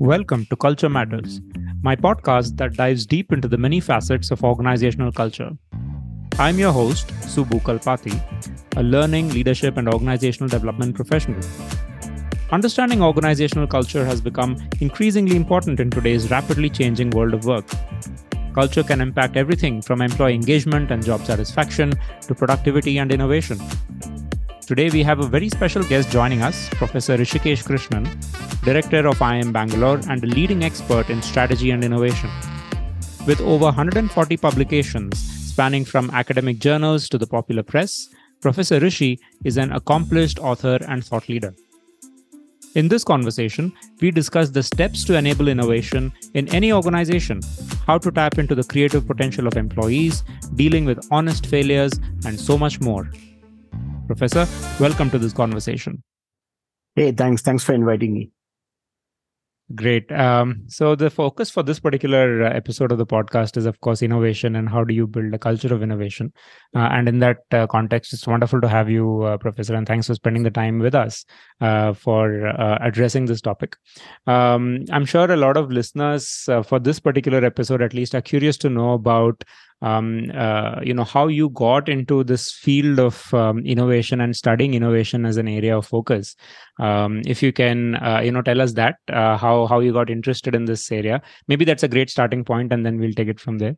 Welcome to Culture Matters, my podcast that dives deep into the many facets of organizational culture. I'm your host, Subbu Kalpati, a learning, leadership, and organizational development professional. Understanding organizational culture has become increasingly important in today's rapidly changing world of work. Culture can impact everything from employee engagement and job satisfaction to productivity and innovation. Today, we have a very special guest joining us, Professor Rishikesha Krishnan, Director of IIM Bangalore and a leading expert in strategy and innovation. With over 140 publications spanning from academic journals to the popular press, Professor Rishi is an accomplished author and thought leader. In this conversation, we discuss the steps to enable innovation in any organization, how to tap into the creative potential of employees, dealing with honest failures, and so much more. Professor, welcome to this conversation. Hey, thanks. Thanks for inviting me. Great. Um, so the focus for this particular uh, episode of the podcast is, of course, innovation and how do you build a culture of innovation. Uh, and in that uh, context, it's wonderful to have you, uh, Professor, and thanks for spending the time with us for addressing this topic. Um, I'm sure a lot of listeners for this particular episode, at least, are curious to know about um, uh, you know how you got into this field of um, innovation and studying innovation as an area of focus. Um, if you can uh, you know tell us that uh, how how you got interested in this area. Maybe that's a great starting point and then we'll take it from there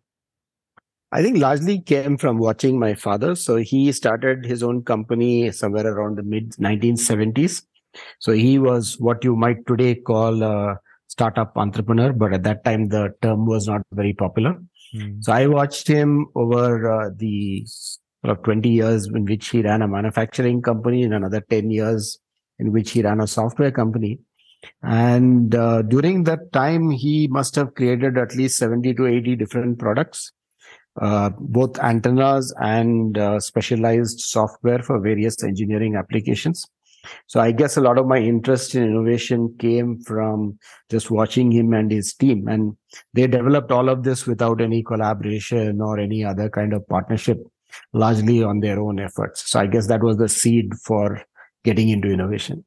I think largely came from watching my father. So he started his own company somewhere around the mid 1970s. So he was what you might today call a startup entrepreneur, but at that time the term was not very popular. Mm. So I watched him over uh, the uh, 20 years in which he ran a manufacturing company and another 10 years in which he ran a software company. And uh, during that time, he must have created at least 70 to 80 different products, uh, both antennas and uh, specialized software for various engineering applications. So I guess a lot of my interest in innovation came from just watching him and his team. And they developed all of this without any collaboration or any other kind of partnership, largely on their own efforts. So I guess that was the seed for getting into innovation.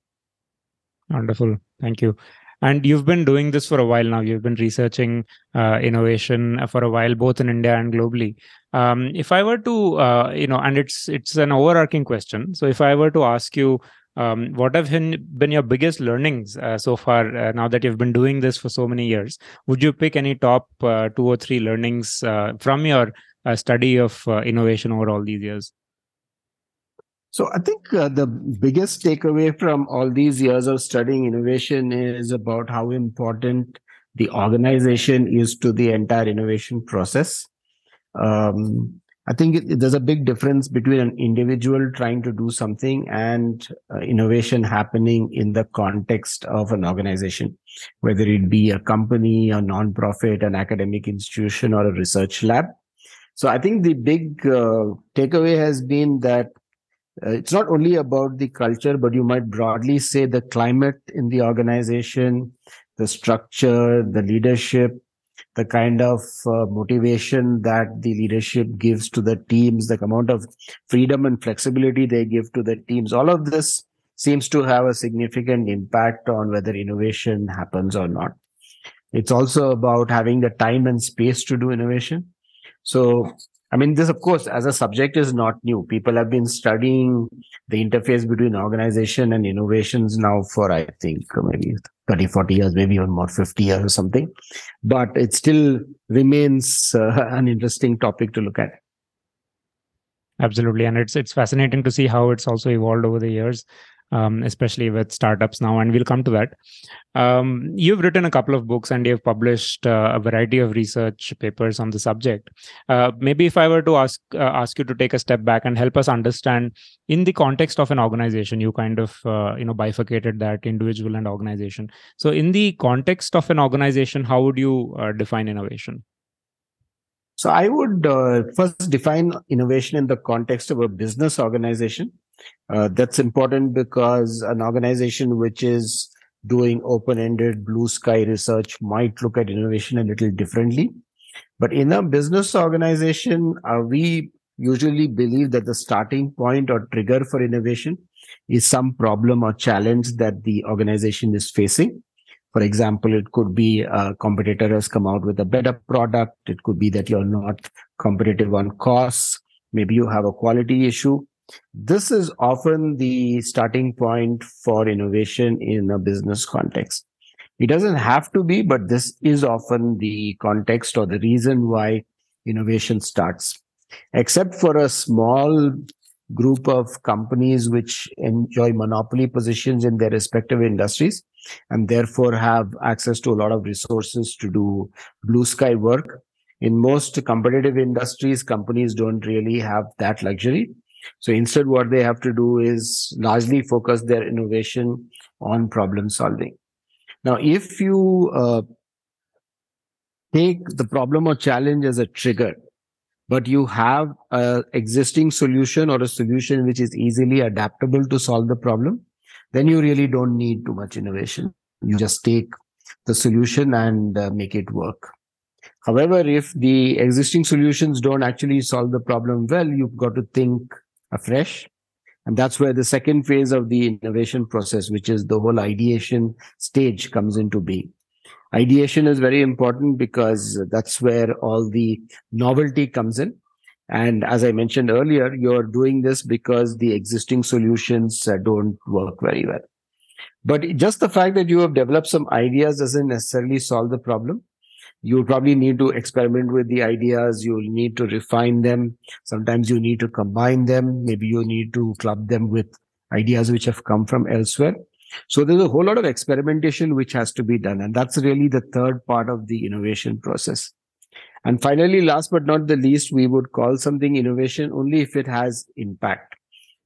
Wonderful. Thank you. And you've been doing this for a while now. You've been researching uh, innovation for a while, both in India and globally. Um, if I were to, uh, you know, and it's it's an overarching question. So if I were to ask you, um, what have been, your biggest learnings uh, so far uh, now that you've been doing this for so many years would you pick any top uh, two or three learnings uh, from your uh, study of uh, innovation over all these years so i think the biggest takeaway from all these years of studying innovation is about how important the organization is to the entire innovation process um, I think it, there's a big difference between an individual trying to do something and uh, innovation happening in the context of an organization, whether it be a company, a nonprofit, an academic institution, or a research lab. So I think the big uh, takeaway has been that uh, it's not only about the culture, but you might broadly say the climate in the organization, the structure, the leadership, the kind of uh, motivation that the leadership gives to the teams, the amount of freedom and flexibility they give to the teams, all of this seems to have a significant impact on whether innovation happens or not. It's also about having the time and space to do innovation. So I mean, this, of course, as a subject is not new. People have been studying the interface between organization and innovations now for, I think, maybe 30, 40 years, maybe even more 50 years or something. But it still remains uh, an interesting topic to look at. Absolutely. And it's, it's fascinating to see how it's also evolved over the years um, especially with startups now, and we'll come to that. Um, you've written a couple of books and you've published uh, a variety of research papers on the subject. Uh, maybe if I were to ask uh, ask you to take a step back and help us understand, in the context of an organization, you kind of uh, you know bifurcated that individual and organization. So, in the context of an organization, how would you uh, define innovation? So I would uh, first define innovation in the context of a business organization. Uh, that's important because an organization which is doing open-ended blue sky research might look at innovation a little differently. But in a business organization, uh, we usually believe that the starting point or trigger for innovation is some problem or challenge that the organization is facing. For example, it could be a competitor has come out with a better product. It could be that you're not competitive on costs. Maybe you have a quality issue. This is often the starting point for innovation in a business context. It doesn't have to be, but this is often the context or the reason why innovation starts. Except for a small group of companies which enjoy monopoly positions in their respective industries and therefore have access to a lot of resources to do blue sky work. In most competitive industries, companies don't really have that luxury. So instead, what they have to do is largely focus their innovation on problem solving. Now, if you uh, take the problem or challenge as a trigger, but you have a existing solution or a solution which is easily adaptable to solve the problem, then you really don't need too much innovation. You just take the solution and uh, make it work. However, if the existing solutions don't actually solve the problem well, you've got to think afresh. And that's where the second phase of the innovation process, which is the whole ideation stage comes into being. Ideation is very important because that's where all the novelty comes in. And as I mentioned earlier, you're doing this because the existing solutions uh, don't work very well. But just the fact that you have developed some ideas doesn't necessarily solve the problem. You probably need to experiment with the ideas. You'll need to refine them. Sometimes you need to combine them. Maybe you need to club them with ideas which have come from elsewhere. So there's a whole lot of experimentation which has to be done. And that's really the third part of the innovation process. And finally, last but not the least, we would call something innovation only if it has impact,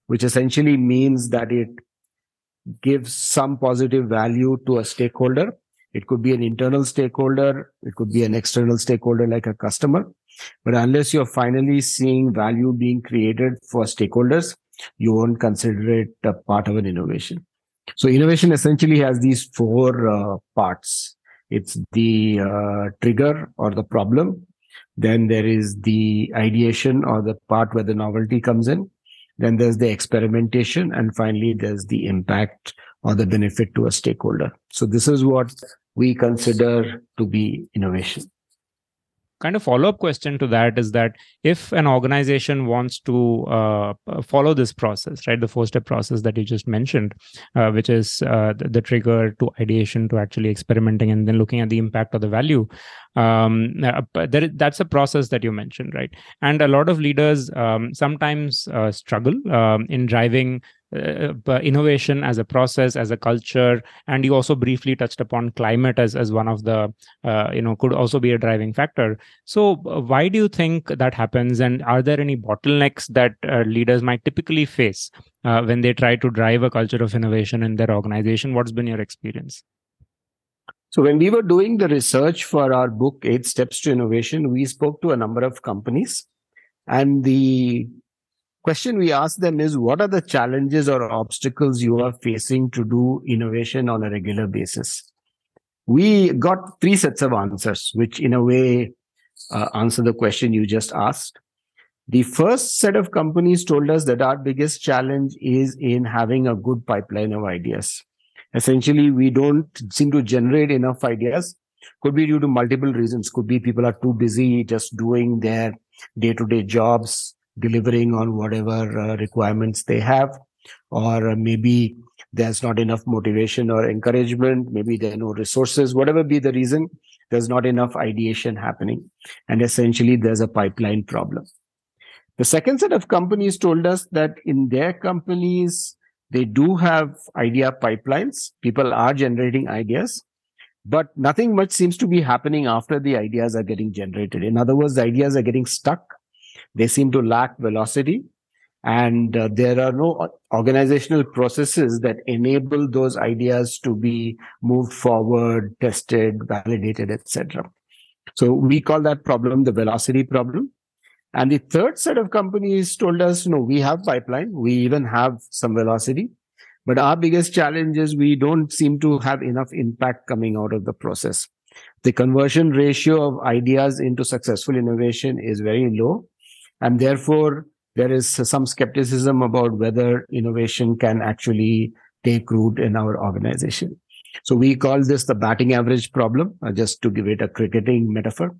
which essentially means that it gives some positive value to a stakeholder. It could be an internal stakeholder. It could be an external stakeholder like a customer. But unless you're finally seeing value being created for stakeholders, you won't consider it a part of an innovation. So innovation essentially has these four uh, parts. It's the uh, trigger or the problem. Then there is the ideation or the part where the novelty comes in. Then there's the experimentation. And finally, there's the impact or the benefit to a stakeholder. So this is what we consider to be innovation. Kind of follow up question to that is that if an organization wants to uh, follow this process right the four step process that you just mentioned uh, which is uh, the, the, trigger to ideation to actually experimenting and then looking at the impact of the value um, uh, there, that's a process that you mentioned right? And a lot of leaders um, sometimes uh, struggle um, in driving uh, innovation as a process as a culture and you also briefly touched upon climate as, as one of the uh, you know could also be a driving factor. So uh, why do you think that happens and are there any bottlenecks that uh, leaders might typically face uh, when they try to drive a culture of innovation in their organization? What's been your experience? So when we were doing the research for our book eight steps to innovation we spoke to a number of companies and the question we ask them is what are the challenges or obstacles you are facing to do innovation on a regular basis? We got three sets of answers, which in a way uh, answer the question you just asked. The first set of companies told us that our biggest challenge is in having a good pipeline of ideas. Essentially, we don't seem to generate enough ideas. Could be due to multiple reasons. Could be people are too busy just doing their day to day jobs delivering on whatever uh, requirements they have. Or maybe there's not enough motivation or encouragement. Maybe there are no resources. Whatever be the reason there's not enough ideation happening. And essentially there's a pipeline problem. The second set of companies told us that in their companies they do have idea pipelines. People are generating ideas but nothing much seems to be happening after the ideas are getting generated. In other words the ideas are getting stuck they seem to lack velocity. And uh, there are no organizational processes that enable those ideas to be moved forward, tested, validated, etc. So we call that problem the velocity problem. And the third set of companies told us, no, we have pipeline. We even have some velocity. But our biggest challenge is we don't seem to have enough impact coming out of the process. The conversion ratio of ideas into successful innovation is very low. And therefore, there is some skepticism about whether innovation can actually take root in our organization. So we call this the batting average problem, uh, just to give it a cricketing metaphor.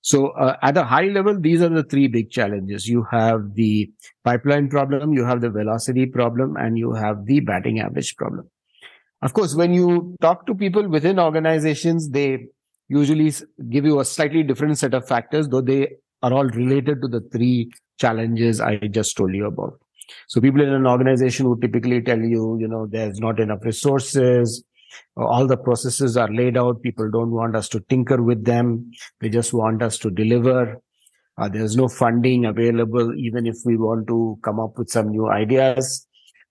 So uh, at a high level, these are the three big challenges. You have the pipeline problem, you have the velocity problem, and you have the batting average problem. Of course, when you talk to people within organizations, they usually give you a slightly different set of factors, though they are all related to the three challenges I just told you about. So people in an organization would typically tell you, you know, there's not enough resources. All the processes are laid out. People don't want us to tinker with them. They just want us to deliver. Uh, there's no funding available, even if we want to come up with some new ideas.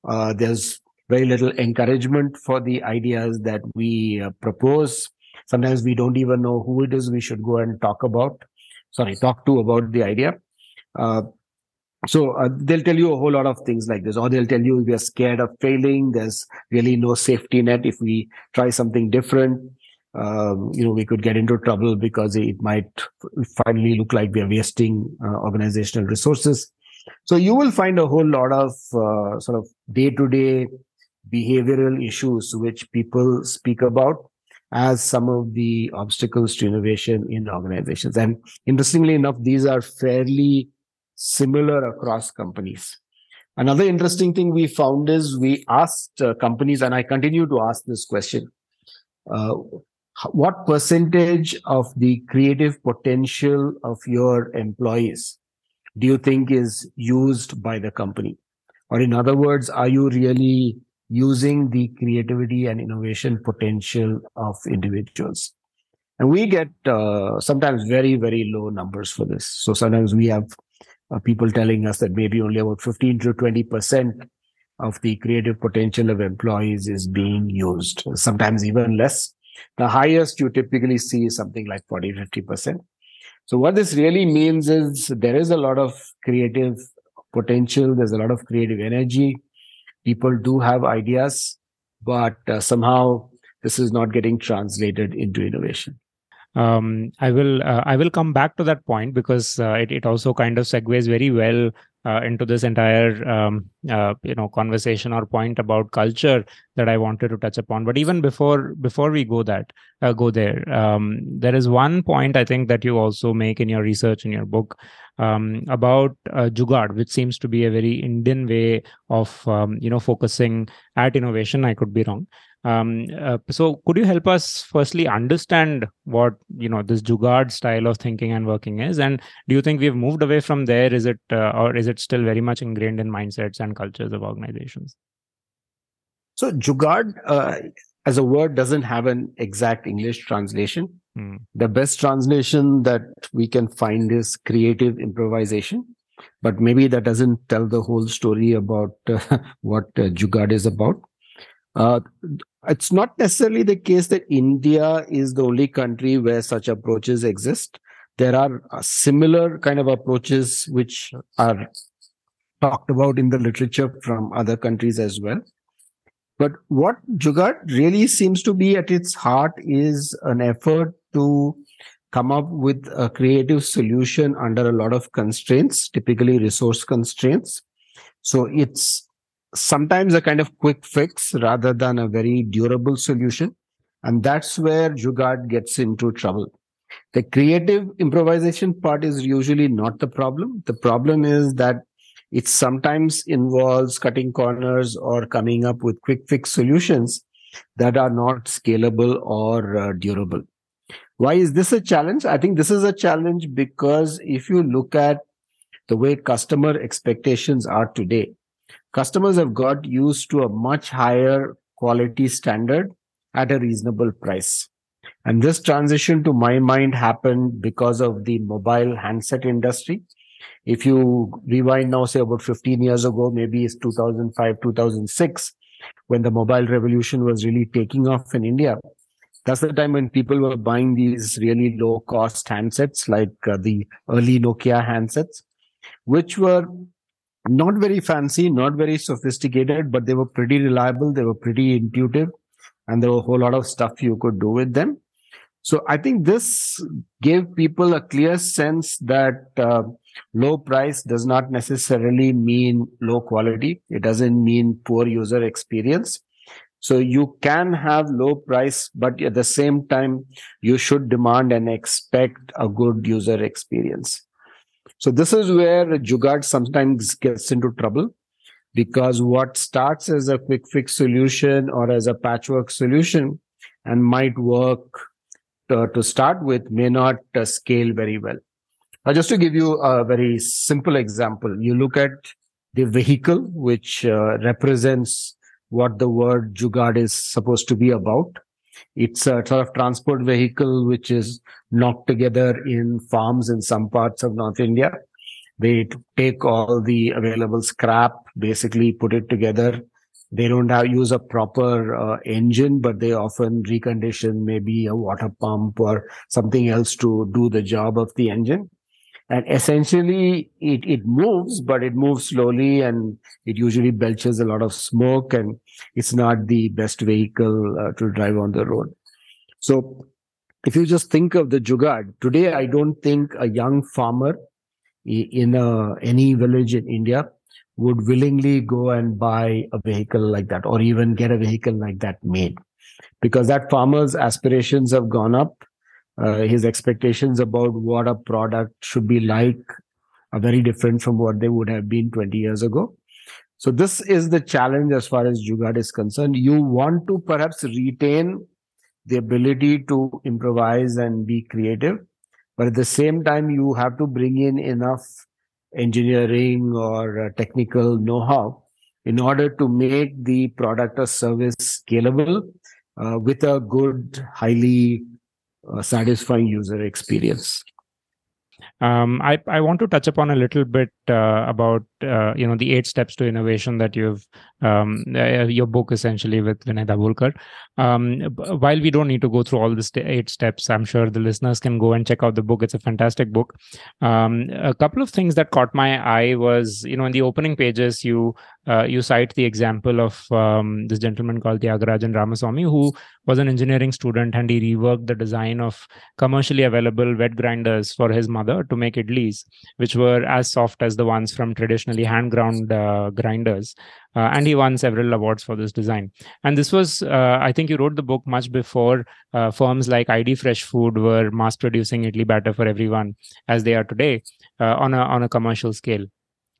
Uh, there's very little encouragement for the ideas that we uh, propose. Sometimes we don't even know who it is we should go and talk about. Sorry, talk to about the idea. Uh, so uh, they'll tell you a whole lot of things like this, or they'll tell you we are scared of failing. There's really no safety net if we try something different. Um, you know, we could get into trouble because it might finally look like we are wasting uh, organizational resources. So you will find a whole lot of uh, sort of day-to-day behavioral issues which people speak about as some of the obstacles to innovation in organizations. And interestingly enough, these are fairly similar across companies. Another interesting thing we found is we asked uh, companies, and I continue to ask this question uh, what percentage of the creative potential of your employees do you think is used by the company? Or, in other words, are you really using the creativity and innovation potential of individuals? And we get uh, sometimes very, very low numbers for this. So sometimes we have uh, people telling us that maybe only about 15 to 20% of the creative potential of employees is being used, sometimes even less. The highest you typically see is something like 40, 50%. So what this really means is there is a lot of creative potential. There's a lot of creative energy. People do have ideas, but uh, somehow this is not getting translated into innovation um, I will uh, I will come back to that point because uh, it it also kind of segues very well uh, into this entire um, uh, you know conversation or point about culture that I wanted to touch upon. But even before before we go that uh, go there, um, there is one point I think that you also make in your research in your book um, about uh, Jugaad, which seems to be a very Indian way of um, you know focusing at innovation. I could be wrong. Um, uh, so could you help us firstly understand what you know this Jugaad style of thinking and working is, and do you think we've moved away from there? Is it uh, or is it still very much ingrained in mindsets and cultures of organizations? So Jugaad uh, as a word doesn't have an exact English translation. Hmm. The best translation that we can find is creative improvisation, but maybe that doesn't tell the whole story about uh, what uh, Jugaad is about. Uh, it's not necessarily the case that India is the only country where such approaches exist. There are uh, similar kind of approaches which are talked about in the literature from other countries as well. But what Jugaad really seems to be at its heart is an effort to come up with a creative solution under a lot of constraints, typically resource constraints. So it's sometimes a kind of quick fix rather than a very durable solution. And that's where Jugaad gets into trouble. The creative improvisation part is usually not the problem. The problem is that it sometimes involves cutting corners or coming up with quick fix solutions that are not scalable or uh, durable. Why is this a challenge? I think this is a challenge because if you look at the way customer expectations are today, customers have got used to a much higher quality standard at a reasonable price. And this transition, to my mind, happened because of the mobile handset industry. If you rewind now, say about 15 years ago, maybe it's 2005, 2006, when the mobile revolution was really taking off in India. That's the time when people were buying these really low cost handsets, like uh, the early Nokia handsets, which were not very fancy, not very sophisticated, but they were pretty reliable. They were pretty intuitive and there were a whole lot of stuff you could do with them. So I think this gave people a clear sense that uh, low price does not necessarily mean low quality. It doesn't mean poor user experience. So you can have low price, but at the same time, you should demand and expect a good user experience. So this is where Jugaad sometimes gets into trouble because what starts as a quick fix solution or as a patchwork solution and might work to, to start with may not uh, scale very well. Now, just to give you a very simple example, you look at the vehicle, which uh, represents what the word Jugaad is supposed to be about. It's a sort of transport vehicle which is knocked together in farms in some parts of North India. They take all the available scrap, basically put it together. They don't have, use a proper uh, engine, but they often recondition maybe a water pump or something else to do the job of the engine and essentially it, it moves but it moves slowly and it usually belches a lot of smoke and it's not the best vehicle uh, to drive on the road. So if you just think of the jugaad today i don't think a young farmer in a, any village in india would willingly go and buy a vehicle like that or even get a vehicle like that made. Because that farmer's aspirations have gone up uh, his expectations about what a product should be like are very different from what they would have been 20 years ago. So this is the challenge as far as Jugaad is concerned. You want to perhaps retain the ability to improvise and be creative, but at the same time, you have to bring in enough engineering or uh, technical know-how in order to make the product or service scalable uh, with a good, highly satisfying user experience. Um, I, I want to touch upon a little bit uh, about uh, you know the eight steps to innovation that you've um, your book essentially with Vinay Dabholkar. Um, while we don't need to go through all the st- eight steps, I'm sure the listeners can go and check out the book. It's a fantastic book. Um, a couple of things that caught my eye was you know in the opening pages you uh, you cite the example of um, this gentleman called Tyagarajan Ramaswamy who was an engineering student and he reworked the design of commercially available wet grinders for his mother to make idlis, which were as soft as the ones from traditionally hand ground uh, grinders. Uh, and he won several awards for this design. And this was, uh, I think, you wrote the book much before uh, firms like ID Fresh Food were mass producing idli batter for everyone, as they are today, uh, on a on a commercial scale.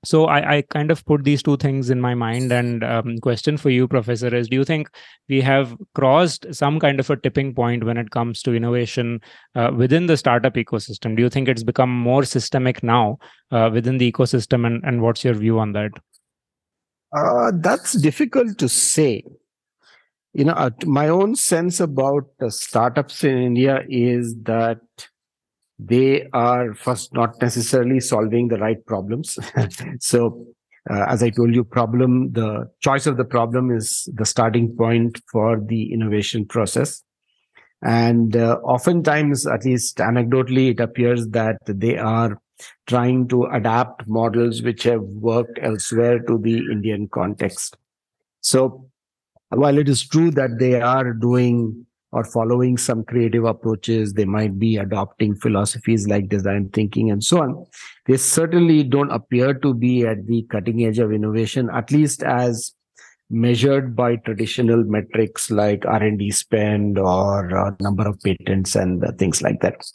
So I, I, kind of put these two things in my mind and um, question for you professor is do you think we have crossed some kind of a tipping point when it comes to innovation uh, within the startup ecosystem? Do you think it's become more systemic now uh, within the ecosystem and, and what's your view on that uh, that's difficult to say you know uh, my own sense about startups in india is that they are first not necessarily solving the right problems. so, uh, as I told you, problem, the choice of the problem is the starting point for the innovation process. And uh, oftentimes, at least anecdotally, it appears that they are trying to adapt models which have worked elsewhere to the Indian context. So, while it is true that they are doing or following some creative approaches. They might be adopting philosophies like design thinking and so on. They certainly don't appear to be at the cutting edge of innovation, at least as measured by traditional metrics like R&D spend or uh, number of patents and uh, things like that.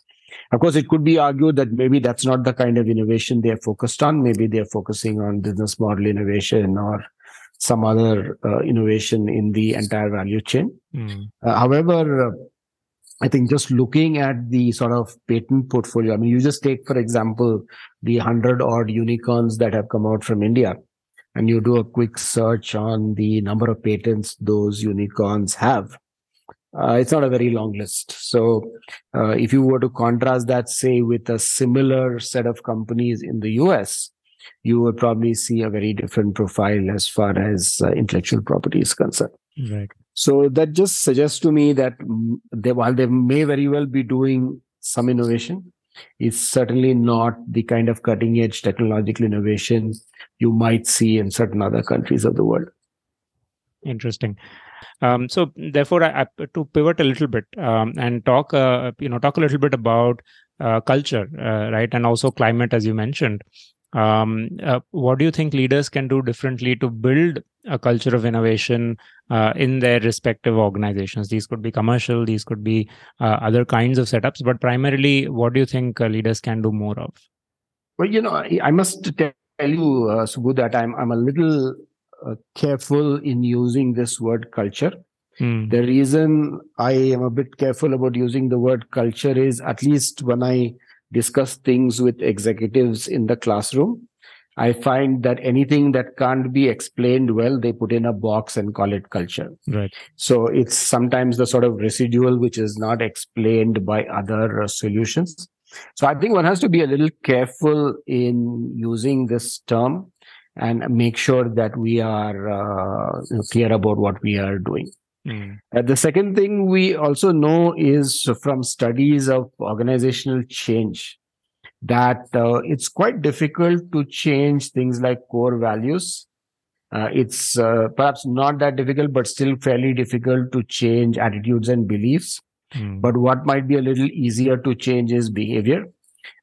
Of course, it could be argued that maybe that's not the kind of innovation they're focused on. Maybe they're focusing on business model innovation or some other uh, innovation in the entire value chain. Mm. Uh, however, uh, I think just looking at the sort of patent portfolio, I mean, you just take, for example, the 100 odd unicorns that have come out from India, and you do a quick search on the number of patents those unicorns have. Uh, it's not a very long list. So, uh, if you were to contrast that, say, with a similar set of companies in the US, you would probably see a very different profile as far as uh, intellectual property is concerned. Right. So that just suggests to me that they, while they may very well be doing some innovation, it's certainly not the kind of cutting edge technological innovation you might see in certain other countries of the world. Interesting. Um, so therefore, I, I, to pivot a little bit um, and talk, uh, you know, talk a little bit about uh, culture, uh, right, and also climate, as you mentioned um, uh, what do you think leaders can do differently to build a culture of innovation uh, in their respective organizations? These could be commercial, these could be uh, other kinds of setups, but primarily, what do you think leaders can do more of? Well, you know, I must tell you, Subbu, that I'm I'm a little uh, careful in using this word culture. Hmm. The reason I am a bit careful about using the word culture is at least when I discuss things with executives in the classroom, I find that anything that can't be explained well, they put in a box and call it culture. Right. So it's sometimes the sort of residual which is not explained by other uh, solutions. So I think one has to be a little careful in using this term and make sure that we are uh, clear about what we are doing. Hmm. Uh, the second thing we also know is from studies of organizational change that uh, it's quite difficult to change things like core values. Uh, it's uh, perhaps not that difficult, but still fairly difficult to change attitudes and beliefs. Hmm. But what might be a little easier to change is behavior.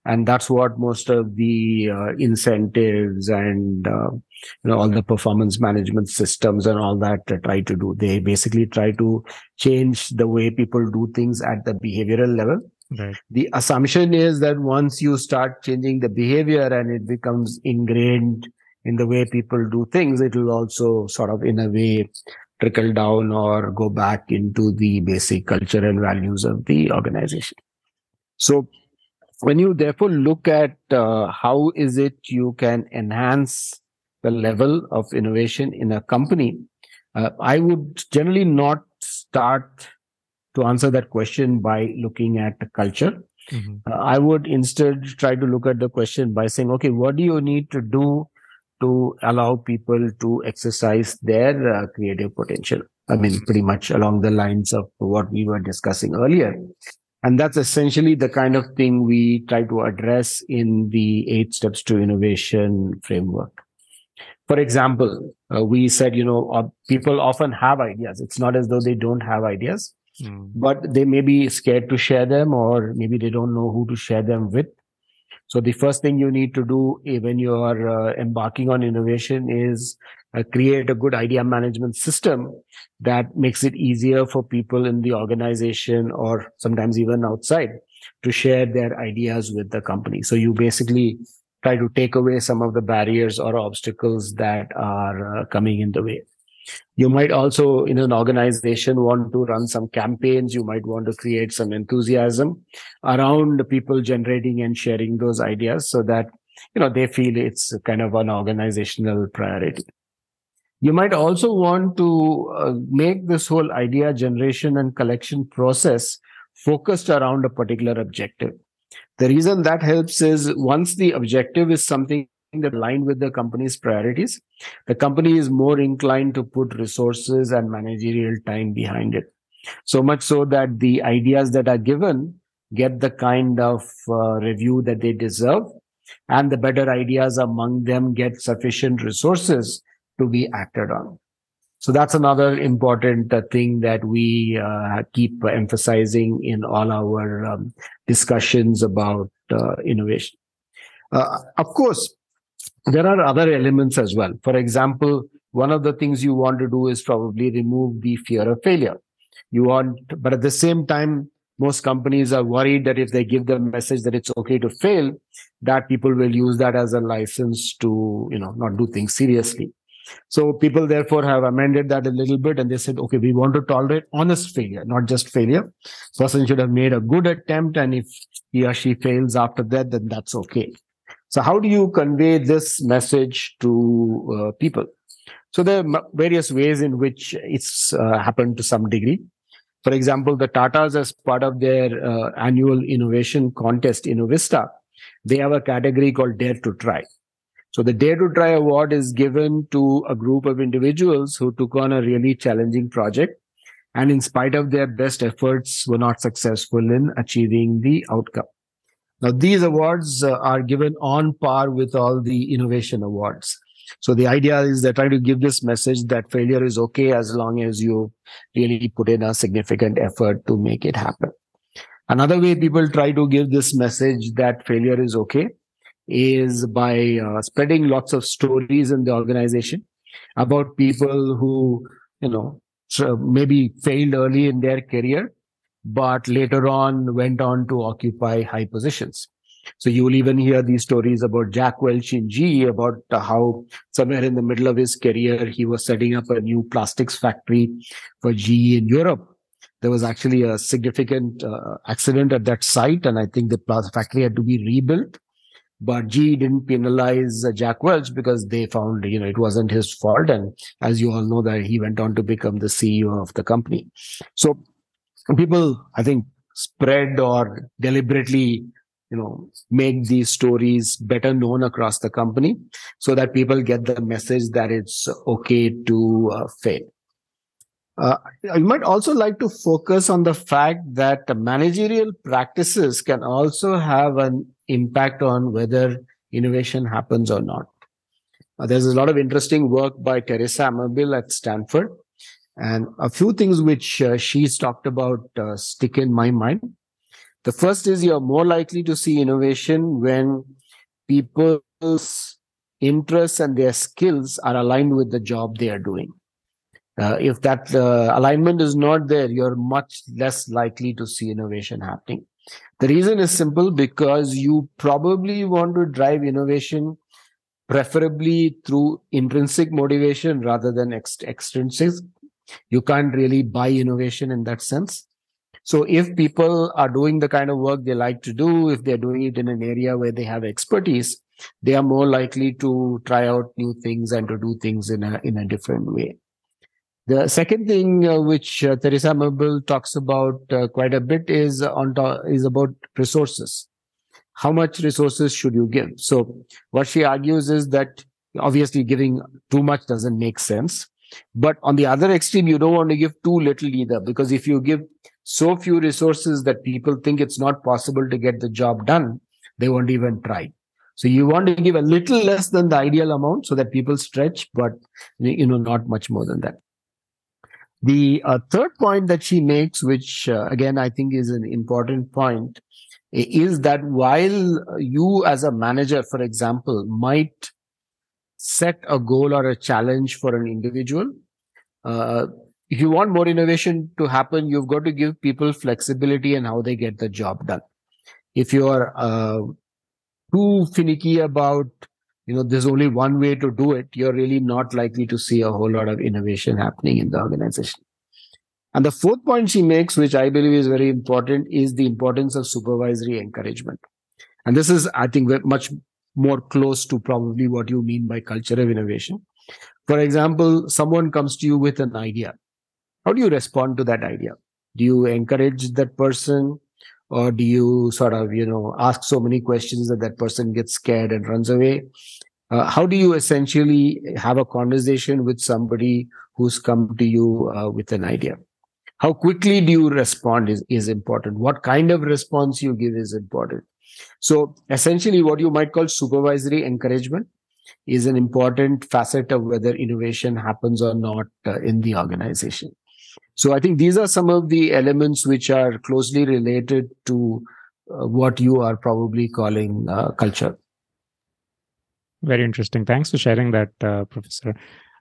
And that's what most of the uh, incentives and uh, you know all the performance management systems and all that try to do. They basically try to change the way people do things at the behavioral level. Right. The assumption is that once you start changing the behavior and it becomes ingrained in the way people do things, it will also sort of in a way trickle down or go back into the basic culture and values of the organization. So when you therefore look at uh, how is it you can enhance the level of innovation in a company, uh, I would generally not start to answer that question by looking at the culture. Mhm. Uh, I would instead try to look at the question by saying, okay, what do you need to do to allow people to exercise their uh, creative potential? I mean, pretty much along the lines of what we were discussing earlier. And that's essentially the kind of thing we try to address in the eight steps to innovation framework. For example, uh, we said, you know, uh, people often have ideas. It's not as though they don't have ideas Hmm. but they may be scared to share them or maybe they don't know who to share them with. So the first thing you need to do eh, when you are uh, embarking on innovation is uh, create a good idea management system that makes it easier for people in the organization or sometimes even outside to share their ideas with the company. So you basically try to take away some of the barriers or obstacles that are uh, coming in the way. You might also, in an organization, want to run some campaigns. You might want to create some enthusiasm around people generating and sharing those ideas so that, you know, they feel it's kind of an organizational priority. You might also want to uh, make this whole idea generation and collection process focused around a particular objective. The reason that helps is once the objective is something that align with the company's priorities, the company is more inclined to put resources and managerial time behind it. So much so that the ideas that are given get the kind of uh, review that they deserve and the better ideas among them get sufficient resources to be acted on. So that's another important uh, thing that we uh, keep emphasizing in all our um, discussions about uh, innovation. Uh, of course, there are other elements as well. For example, one of the things you want to do is probably remove the fear of failure. You want, but at the same time, most companies are worried that if they give the message that it's okay to fail, that people will use that as a license to, you know, not do things seriously. So people therefore have amended that a little bit and they said, okay, we want to tolerate honest failure, not just failure. Person should have made a good attempt. And if he or she fails after that, then that's okay. So how do you convey this message to uh, people? So there are various ways in which it's uh, happened to some degree. For example, the Tatas, as part of their uh, annual innovation contest, Innovista, they have a category called Dare to Try. So the Dare to Try award is given to a group of individuals who took on a really challenging project and in spite of their best efforts were not successful in achieving the outcome. Now, these awards uh, are given on par with all the innovation awards. So the idea is they're trying to give this message that failure is okay as long as you really put in a significant effort to make it happen. Another way people try to give this message that failure is okay is by uh, spreading lots of stories in the organization. about people who, you know, maybe failed early in their career, but later on went on to occupy high positions. So you will even hear these stories about Jack Welch in GE about how somewhere in the middle of his career, he was setting up a new plastics factory for GE in Europe. There was actually a significant uh, accident at that site, and I think the factory had to be rebuilt. But GE didn't penalize Jack Welch because they found, you know, it wasn't his fault. And as you all know, that he went on to become the CEO of the company. So people, I think, spread or deliberately you know make these stories better known across the company so that people get the message that it's okay to uh, fail uh, I might also like to focus on the fact that managerial practices can also have an impact on whether innovation happens or not. Uh, there's a lot of interesting work by Teresa Amabile at Stanford, and a few things which uh, she's talked about uh, stick in my mind. The first is you're more likely to see innovation when people's interests and their skills are aligned with the job they are doing. Uh, if that uh, alignment is not there, you're much less likely to see innovation happening. The reason is simple because you probably want to drive innovation preferably through intrinsic motivation rather than ex- extrinsic. You can't really buy innovation in that sense. So if people are doing the kind of work they like to do, if they're doing it in an area where they have expertise, they are more likely to try out new things and to do things in a in a different way. The second thing uh, which uh, Teresa Amabile talks about uh, quite a bit is on to- is about resources. How much resources should you give? So what she argues is that obviously giving too much doesn't make sense. But on the other extreme, you don't want to give too little either, because if you give so few resources that people think it's not possible to get the job done, they won't even try. So you want to give a little less than the ideal amount so that people stretch, but you know, not much more than that. The uh, third point that she makes, which uh, again I think is an important point, is that while you as a manager, for example, might set a goal or a challenge for an individual, uh, if you want more innovation to happen, you've got to give people flexibility in how they get the job done. If you're uh, too finicky about, you know, there's only one way to do it, you're really not likely to see a whole lot of innovation happening in the organization. And the fourth point she makes, which I believe is very important, is the importance of supervisory encouragement. And this is, I think, much more close to probably what you mean by culture of innovation. For example, someone comes to you with an idea how do you respond to that idea do you encourage that person or do you sort of you know ask so many questions that that person gets scared and runs away uh, how do you essentially have a conversation with somebody who's come to you uh, with an idea? How quickly do you respond is, is important. What kind of response you give is important. So essentially what you might call supervisory encouragement is an important facet of whether innovation happens or not uh, in the organization. So I think these are some of the elements which are closely related to uh, what you are probably calling uh, culture. Very interesting. Thanks for sharing that, uh, Professor.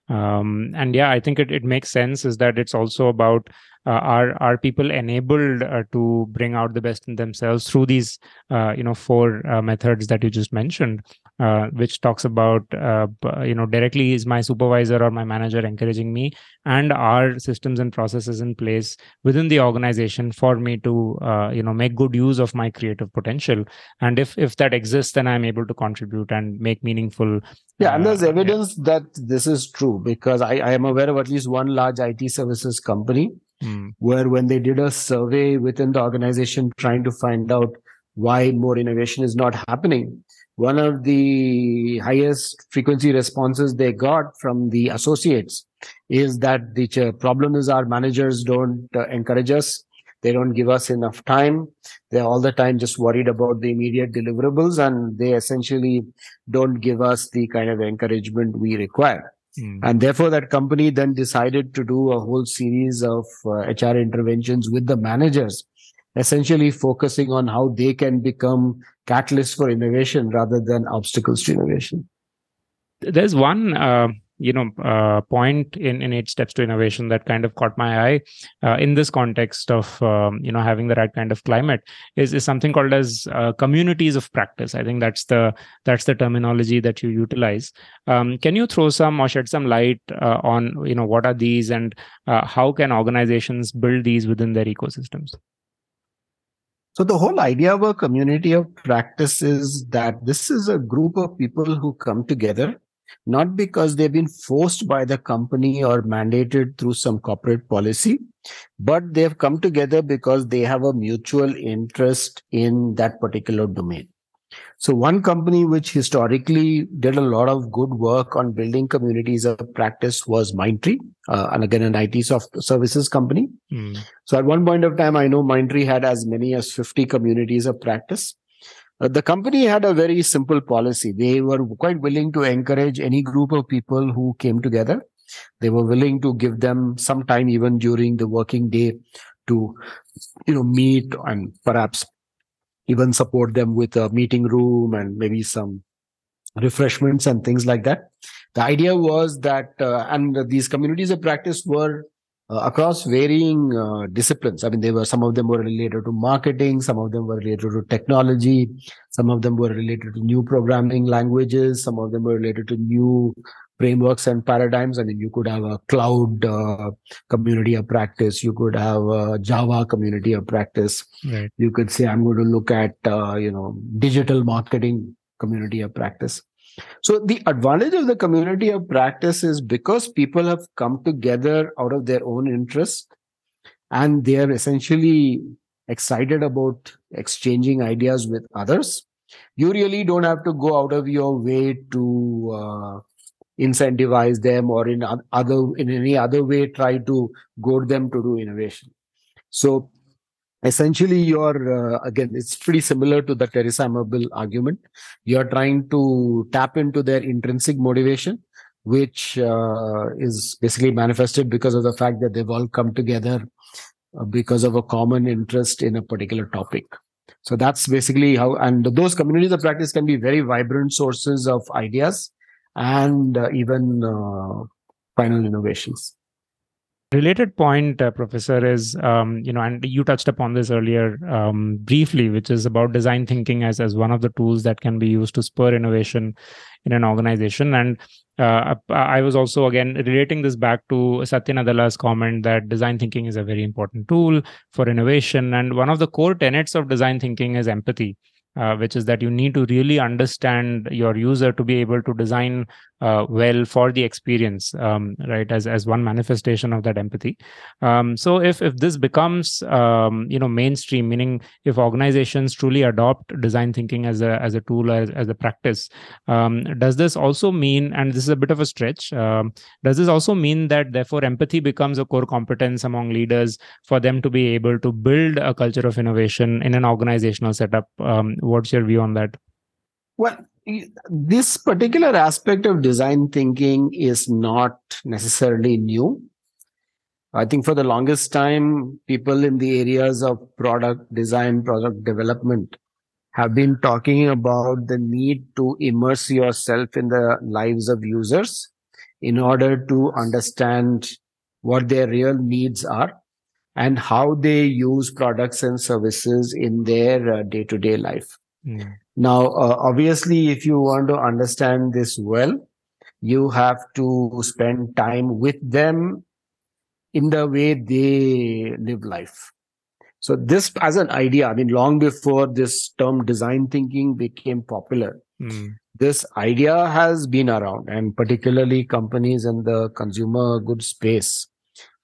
Um, and yeah, I think it, it makes sense is that it's also about are are people enabled uh, to bring out the best in themselves through these uh, you know four methods that you just mentioned uh, which talks about uh, you know directly is my supervisor or my manager encouraging me and are systems and processes in place within the organization for me to uh, you know make good use of my creative potential and if if that exists then i'm able to contribute and make meaningful yeah and there's evidence yeah. that this is true because I, I am aware of at least one large it services company mm. where when they did a survey within the organization trying to find out why more innovation is not happening. One of the highest frequency responses they got from the associates is that the problem is our managers don't uh, encourage us. They don't give us enough time. They're all the time just worried about the immediate deliverables and they essentially don't give us the kind of encouragement we require mm. and therefore that company then decided to do a whole series of uh, hr interventions with the managers essentially focusing on how they can become catalysts for innovation rather than obstacles to innovation. There's one uh, you know uh, point in in eight steps to innovation that kind of caught my eye uh, in this context of um, you know having the right kind of climate is is something called as uh, communities of practice. I think that's the that's the terminology that you utilize. Um, can you throw some or shed some light uh, on you know what are these and uh, how can organizations build these within their ecosystems? So the whole idea of a community of practice is that this is a group of people who come together, not because they've been forced by the company or mandated through some corporate policy, but they've come together because they have a mutual interest in that particular domain. So one company which historically did a lot of good work on building communities of practice was Mindtree, uh, and again an IT soft services company. Mm. So at one point of time, I know Mindtree had as many as 50 communities of practice. Uh, the company had a very simple policy. They were quite willing to encourage any group of people who came together. They were willing to give them some time even during the working day to, you know, meet and perhaps even support them with a meeting room and maybe some refreshments and things like that. The idea was that, uh, and these communities of practice were uh, across varying uh, disciplines. I mean, they were some of them were related to marketing, some of them were related to technology, some of them were related to new programming languages, some of them were related to new frameworks and paradigms. I mean, you could have a cloud uh, community of practice. You could have a Java community of practice. Right. You could say, I'm going to look at, uh, you know, digital marketing community of practice. So the advantage of the community of practice is because people have come together out of their own interest and they are essentially excited about exchanging ideas with others. You really don't have to go out of your way to uh, incentivize them or in other in any other way try to goad them to do innovation so essentially you're uh, again it's pretty similar to the Teresa Amabile argument. You're trying to tap into their intrinsic motivation which uh, is basically manifested because of the fact that they've all come together uh, because of a common interest in a particular topic. So that's basically how and those communities of practice can be very vibrant sources of ideas and uh, even uh, final innovations related point uh, professor is um, you know and you touched upon this earlier um, briefly which is about design thinking as as one of the tools that can be used to spur innovation in an organization and uh, I was also again relating this back to Satya Nadella's comment that design thinking is a very important tool for innovation. And one of the core tenets of design thinking is empathy uh, which is that you need to really understand your user to be able to design uh, well for the experience um, right as as one manifestation of that empathy. Um, so if if this becomes um, you know mainstream meaning if organizations truly adopt design thinking as a as a tool as, as a practice um, does this also mean and this is a bit of a stretch um, does this also mean that therefore empathy becomes a core competence among leaders for them to be able to build a culture of innovation in an organizational setup um, what's your view on that well this particular aspect of design thinking is not necessarily new. I think for the longest time, people in the areas of product design, product development have been talking about the need to immerse yourself in the lives of users in order to understand what their real needs are and how they use products and services in their day to day life. Mm. Now, uh, obviously, if you want to understand this well, you have to spend time with them in the way they live life. So this as an idea, I mean, long before this term design thinking became popular, mm. this idea has been around and particularly companies in the consumer goods space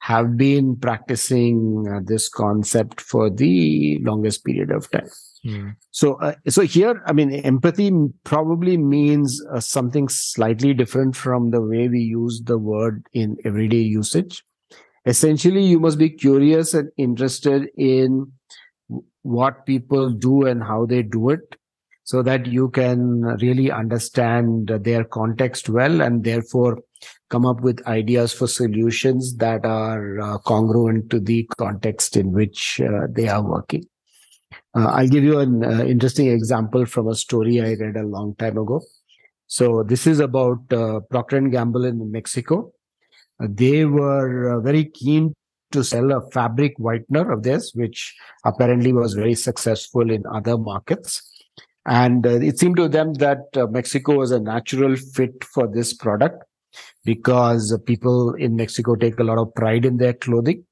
have been practicing uh, this concept for the longest period of time. Hmm. So, uh, so here, I mean, empathy probably means uh, something slightly different from the way we use the word in everyday usage. Essentially, you must be curious and interested in what people do and how they do it so that you can really understand their context well and therefore come up with ideas for solutions that are uh, congruent to the context in which uh, they are working. Uh, I'll give you an uh, interesting example from a story I read a long time ago. So this is about uh, Procter and Gamble in Mexico. Uh, they were very keen to sell a fabric whitener of theirs, which apparently was very successful in other markets. And it seemed to them that Mexico was a natural fit for this product because people in Mexico take a lot of pride in their clothing.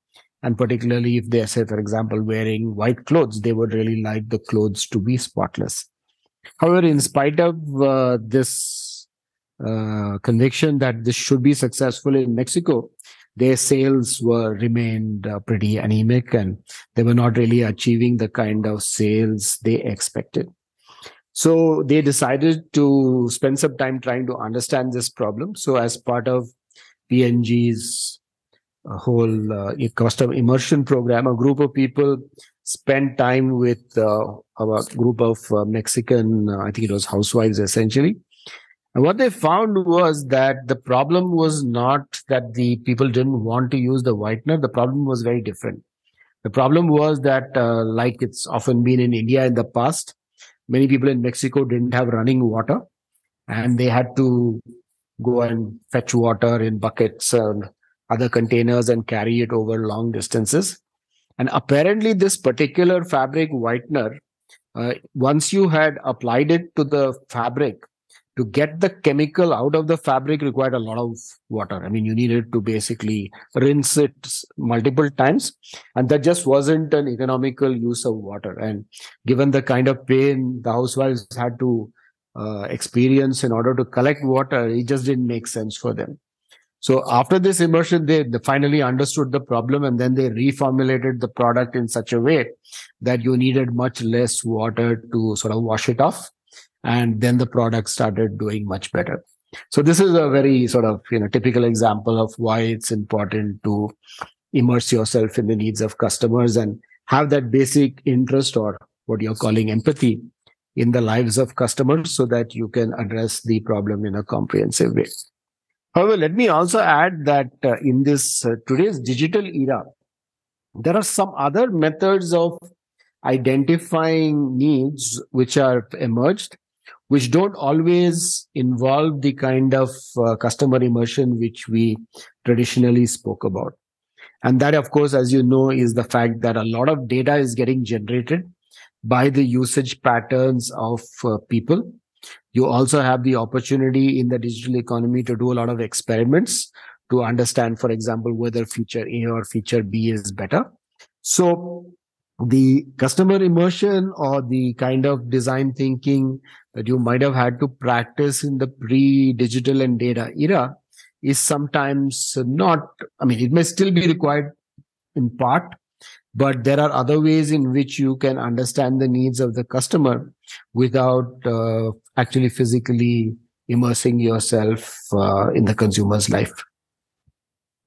And particularly if they say, for example, wearing white clothes, they would really like the clothes to be spotless. However, in spite of uh, this uh, conviction that this should be successful in Mexico, their sales were remained uh, pretty anemic and they were not really achieving the kind of sales they expected. So they decided to spend some time trying to understand this problem. So as part of P&G's uh, whole uh, customer immersion program, a group of people spent time with uh, a group of uh, Mexican, uh, I think it was housewives essentially. And what they found was that the problem was not that the people didn't want to use the whitener. The problem was very different. The problem was that, uh, like it's often been in India in the past, many people in Mexico didn't have running water and they had to go and fetch water in buckets and other containers and carry it over long distances. And apparently, this particular fabric whitener, uh, once you had applied it to the fabric, to get the chemical out of the fabric required a lot of water. I mean, you needed to basically rinse it multiple times. And that just wasn't an economical use of water. And given the kind of pain the housewives had to uh, experience in order to collect water, it just didn't make sense for them. So after this immersion, they, they finally understood the problem and then they reformulated the product in such a way that you needed much less water to sort of wash it off. And then the product started doing much better. So this is a very sort of, you know, typical example of why it's important to immerse yourself in the needs of customers and have that basic interest or what you're calling empathy in the lives of customers so that you can address the problem in a comprehensive way. However, let me also add that uh, in this uh, today's digital era, there are some other methods of identifying needs which are emerged, which don't always involve the kind of uh, customer immersion which we traditionally spoke about. And that, of course, as you know, is the fact that a lot of data is getting generated by the usage patterns of uh, people you also have the opportunity in the digital economy to do a lot of experiments to understand, for example, whether feature A or feature B is better. So the customer immersion or the kind of design thinking that you might have had to practice in the pre-digital and data era is sometimes not, I mean, it may still be required in part, but there are other ways in which you can understand the needs of the customer without uh, actually physically immersing yourself uh, in the consumer's life.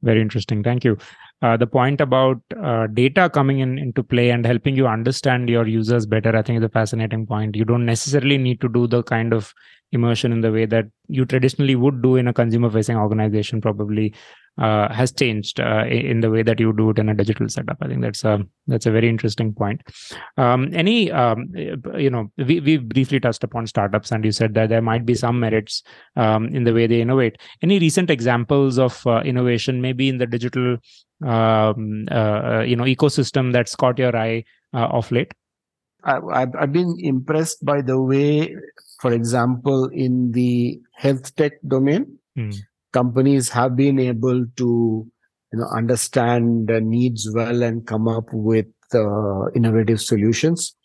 Very interesting. Thank you uh, the point about uh, data coming in into play and helping you understand your users better i think is a fascinating point you don't necessarily need to do the kind of immersion in the way that you traditionally would do in a consumer facing organization probably uh, has changed uh, in the way that you do it in a digital setup. I think that's a that's a very interesting point. Um, any um, you know we we briefly touched upon startups, and you said that there might be some merits um, in the way they innovate. Any recent examples of uh, innovation, maybe in the digital um, uh, uh, you know ecosystem that's caught your eye uh, of late? I've, I've been impressed by the way, for example, in the health tech domain. Mm companies have been able to you know understand the needs well and come up with uh, innovative solutions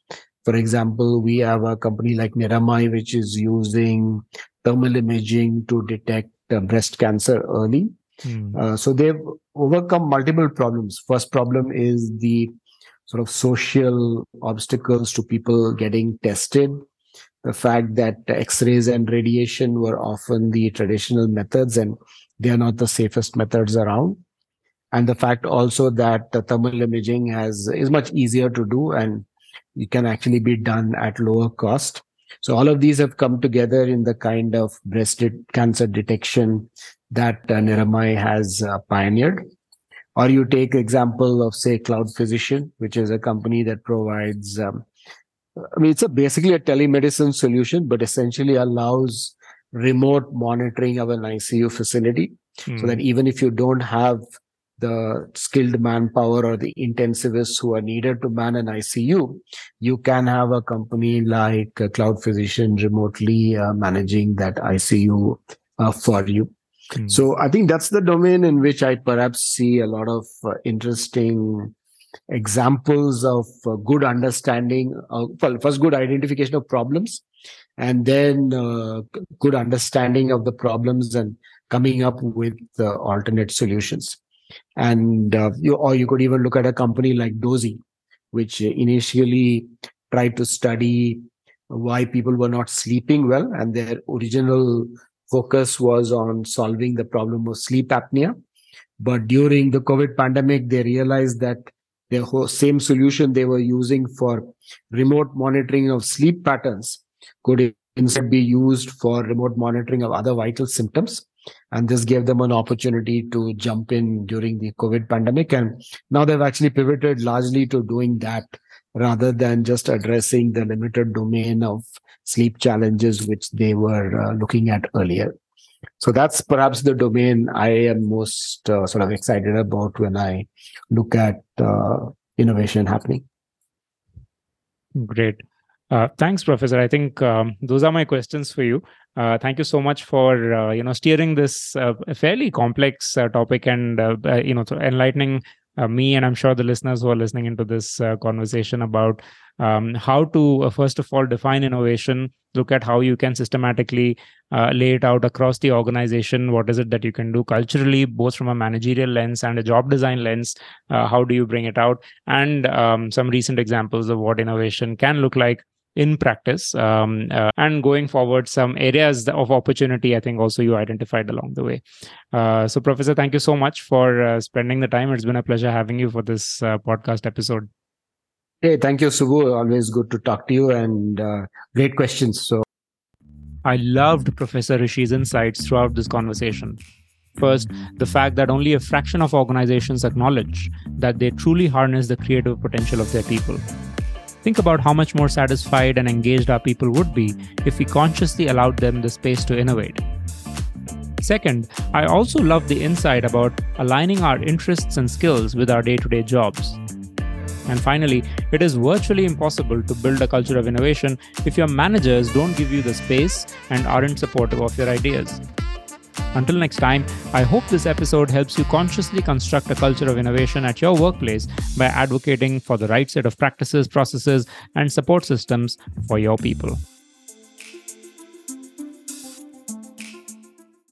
for example we have a company like niramai which is using thermal imaging to detect uh, breast cancer early mm. uh, so they've overcome multiple problems. First problem is the sort of social obstacles to people getting tested. The fact that x-rays and radiation were often the traditional methods and they are not the safest methods around. And the fact also that the thermal imaging has is much easier to do and it can actually be done at lower cost so all of these have come together in the kind of breast cancer detection that uh, Niramai has uh, pioneered. Or you take example of say Cloud Physician, which is a company that provides um, I mean, it's a basically a telemedicine solution, but essentially allows remote monitoring of an ICU facility Mm. so that even if you don't have the skilled manpower or the intensivists who are needed to man an ICU, you can have a company like Cloud Physician remotely uh, managing that ICU uh, for you. Mm. So I think that's the domain in which I perhaps see a lot of uh, interesting examples of uh, good understanding. Well, first, good identification of problems, and then uh, good understanding of the problems and coming up with uh, alternate solutions. And uh, you, or you could even look at a company like Dozee, which initially tried to study why people were not sleeping well, and their original focus was on solving the problem of sleep apnea. But during the COVID pandemic, they realized that the same solution they were using for remote monitoring of sleep patterns could instead be used for remote monitoring of other vital symptoms. And this gave them an opportunity to jump in during the COVID pandemic. And now they've actually pivoted largely to doing that rather than just addressing the limited domain of sleep challenges which they were uh, looking at earlier. So that's perhaps the domain I am most uh, sort of excited about when I look at uh, innovation happening. Great. Uh, thanks, Professor. I think um, those are my questions for you. Uh, thank you so much for uh, you know steering this uh, fairly complex uh, topic and uh, uh, you know enlightening me and I'm sure the listeners who are listening into this conversation about um, how to first of all define innovation, look at how you can systematically lay it out across the organization. What is it that you can do culturally, both from a managerial lens and a job design lens? How do you bring it out? And um, some recent examples of what innovation can look like in practice um, uh, and going forward some areas of opportunity i think also you identified along the way uh, so professor thank you so much for uh, spending the time it's been a pleasure having you for this uh, podcast episode Hey, thank you, Subbu. Always good to talk to you and uh, great questions. So i loved professor rishi's insights throughout this conversation First, the fact that only a fraction of organizations acknowledge that they truly harness the creative potential of their people. Think about how much more satisfied and engaged our people would be if we consciously allowed them the space to innovate. Second, I also love the insight about aligning our interests and skills with our day to day jobs. And finally, it is virtually impossible to build a culture of innovation if your managers don't give you the space and aren't supportive of your ideas. Until next time, I hope this episode helps you consciously construct a culture of innovation at your workplace by advocating for the right set of practices, processes, and support systems for your people.